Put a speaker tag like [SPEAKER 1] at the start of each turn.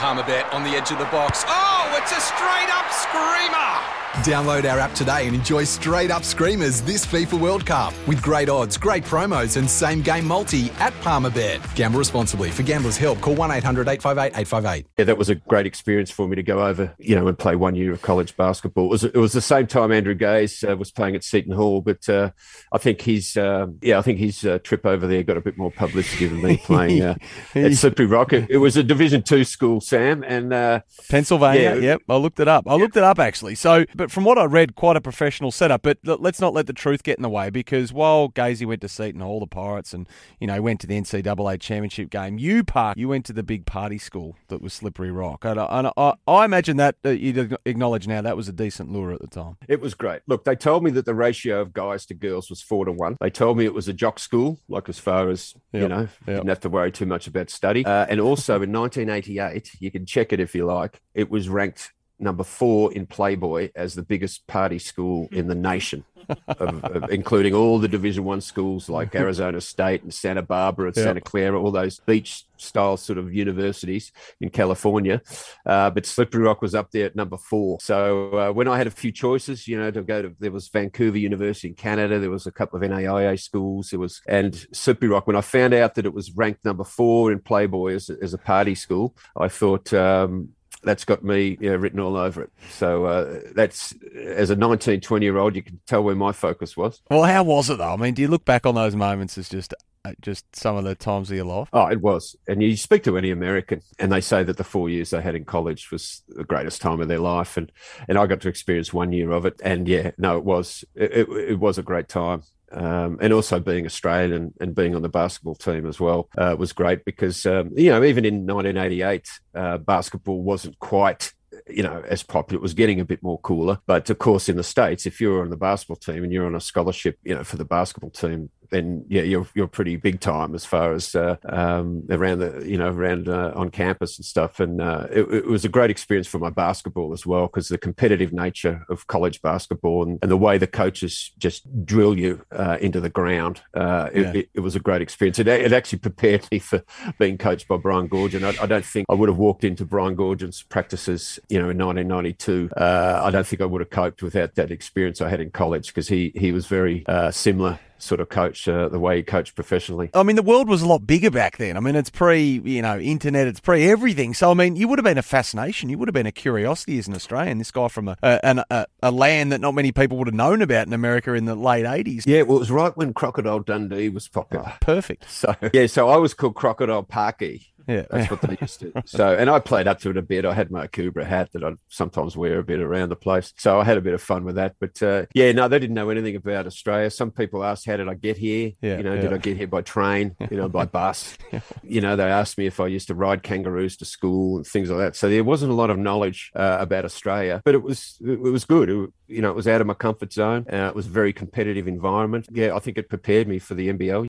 [SPEAKER 1] Palmerbet on the edge of the box. Oh, it's a straight up screamer!
[SPEAKER 2] Download our app today and enjoy straight up screamers this FIFA World Cup with great odds, great promos, and same game multi at Palmerbet. Gamble responsibly. For gamblers' help, call 1 800 858 858.
[SPEAKER 3] Yeah, that was a great experience for me to go over, you know, and play one year of college basketball. It was, it was the same time Andrew Gaze uh, was playing at Seton Hall, but uh, I think his, uh, yeah, I think his uh, trip over there got a bit more publicity than me playing uh, at Slippery Rock. It, it, was a Division two school, Sam, and uh,
[SPEAKER 4] Pennsylvania. Yeah, yep, I looked it up. I looked it up actually. So, but from what I read, quite a professional setup. But let's not let the truth get in the way because while Gazy went to Seton Hall, the Pirates, and you know went to the NCAA championship game, you Park, you went to the big party school that was Slippery Rock. And I, and I, I imagine that uh, you acknowledge now that was a decent lure at the time.
[SPEAKER 3] It was great. Look, they told me that the ratio of guys to girls was four to one. They told me it was a jock school, like as far as yep. you know, yep. didn't have to worry too much about study. Uh, and also in 1988, you can check it if you like. It was ranked number four in Playboy as the biggest party school in the nation, of, of, including all the Division One schools like Arizona State and Santa Barbara and yep. Santa Clara, all those beach style sort of universities in California. Uh, but Slippery Rock was up there at number four. So uh, when I had a few choices, you know, to go to, there was Vancouver University in Canada, there was a couple of NAIA schools, there was, and Slippery Rock. When I found out that it was ranked number four in Playboy as, as a party school, I thought, um, that's got me you know, written all over it. So uh, that's as a 19, 20 year old, you can tell where my focus was.
[SPEAKER 4] Well, how was it though? I mean, do you look back on those moments as just uh, just some of the times of your life?
[SPEAKER 3] Oh, it was. And you speak to any American, and they say that the four years they had in college was the greatest time of their life, and and I got to experience one year of it, and yeah, no, it was it, it, it was a great time um, and also being Australian and being on the basketball team as well uh, was great because um, you know even in 1988 uh, basketball wasn't quite you know as popular it was getting a bit more cooler. But of course in the states if you're on the basketball team and you're on a scholarship you know for the basketball team then yeah, you're you're pretty big time as far as uh, um, around the you know around uh, on campus and stuff. And uh, it, it, was a great experience for my basketball as well because the competitive nature of college basketball and, and the way the coaches just drill you uh, into the ground. Uh, yeah. It, it, was a great experience. It, it actually prepared me for being coached by Brian Goorjian. I, I don't think I would have walked into Brian Goorjian's practices, you know, in 1992. Uh, I don't think I would have coped without that experience I had in college because he he was very similar sort of coach uh, the way he coached professionally.
[SPEAKER 4] I mean, the world was a lot bigger back then. I mean, it's pre, you know, internet, it's pre everything. So, I mean, you would have been a fascination. You would have been a curiosity as an Australian. This guy from a a, a, a land that not many people would have known about in America in the late 80s.
[SPEAKER 3] Yeah, well, it was right when Crocodile Dundee was popular. Oh,
[SPEAKER 4] perfect.
[SPEAKER 3] So, yeah, so I was called Crocodile Parky
[SPEAKER 4] yeah,
[SPEAKER 3] that's what they used to. So, and I played up to it a bit. I had my Akubra hat that I'd sometimes wear a bit around the place. So I had a bit of fun with that. But uh, yeah, no, they didn't know anything about Australia. Some people asked, "How did I get here?" Yeah, you know, yeah. did I get here by train? You know, by bus? You know, they asked me if I used to ride kangaroos to school and things like that. So there wasn't a lot of knowledge uh, about Australia, but it was it was good. It, you know, it was out of my comfort zone. Uh, it was a very competitive environment. Yeah, I think it prepared me for the NBL.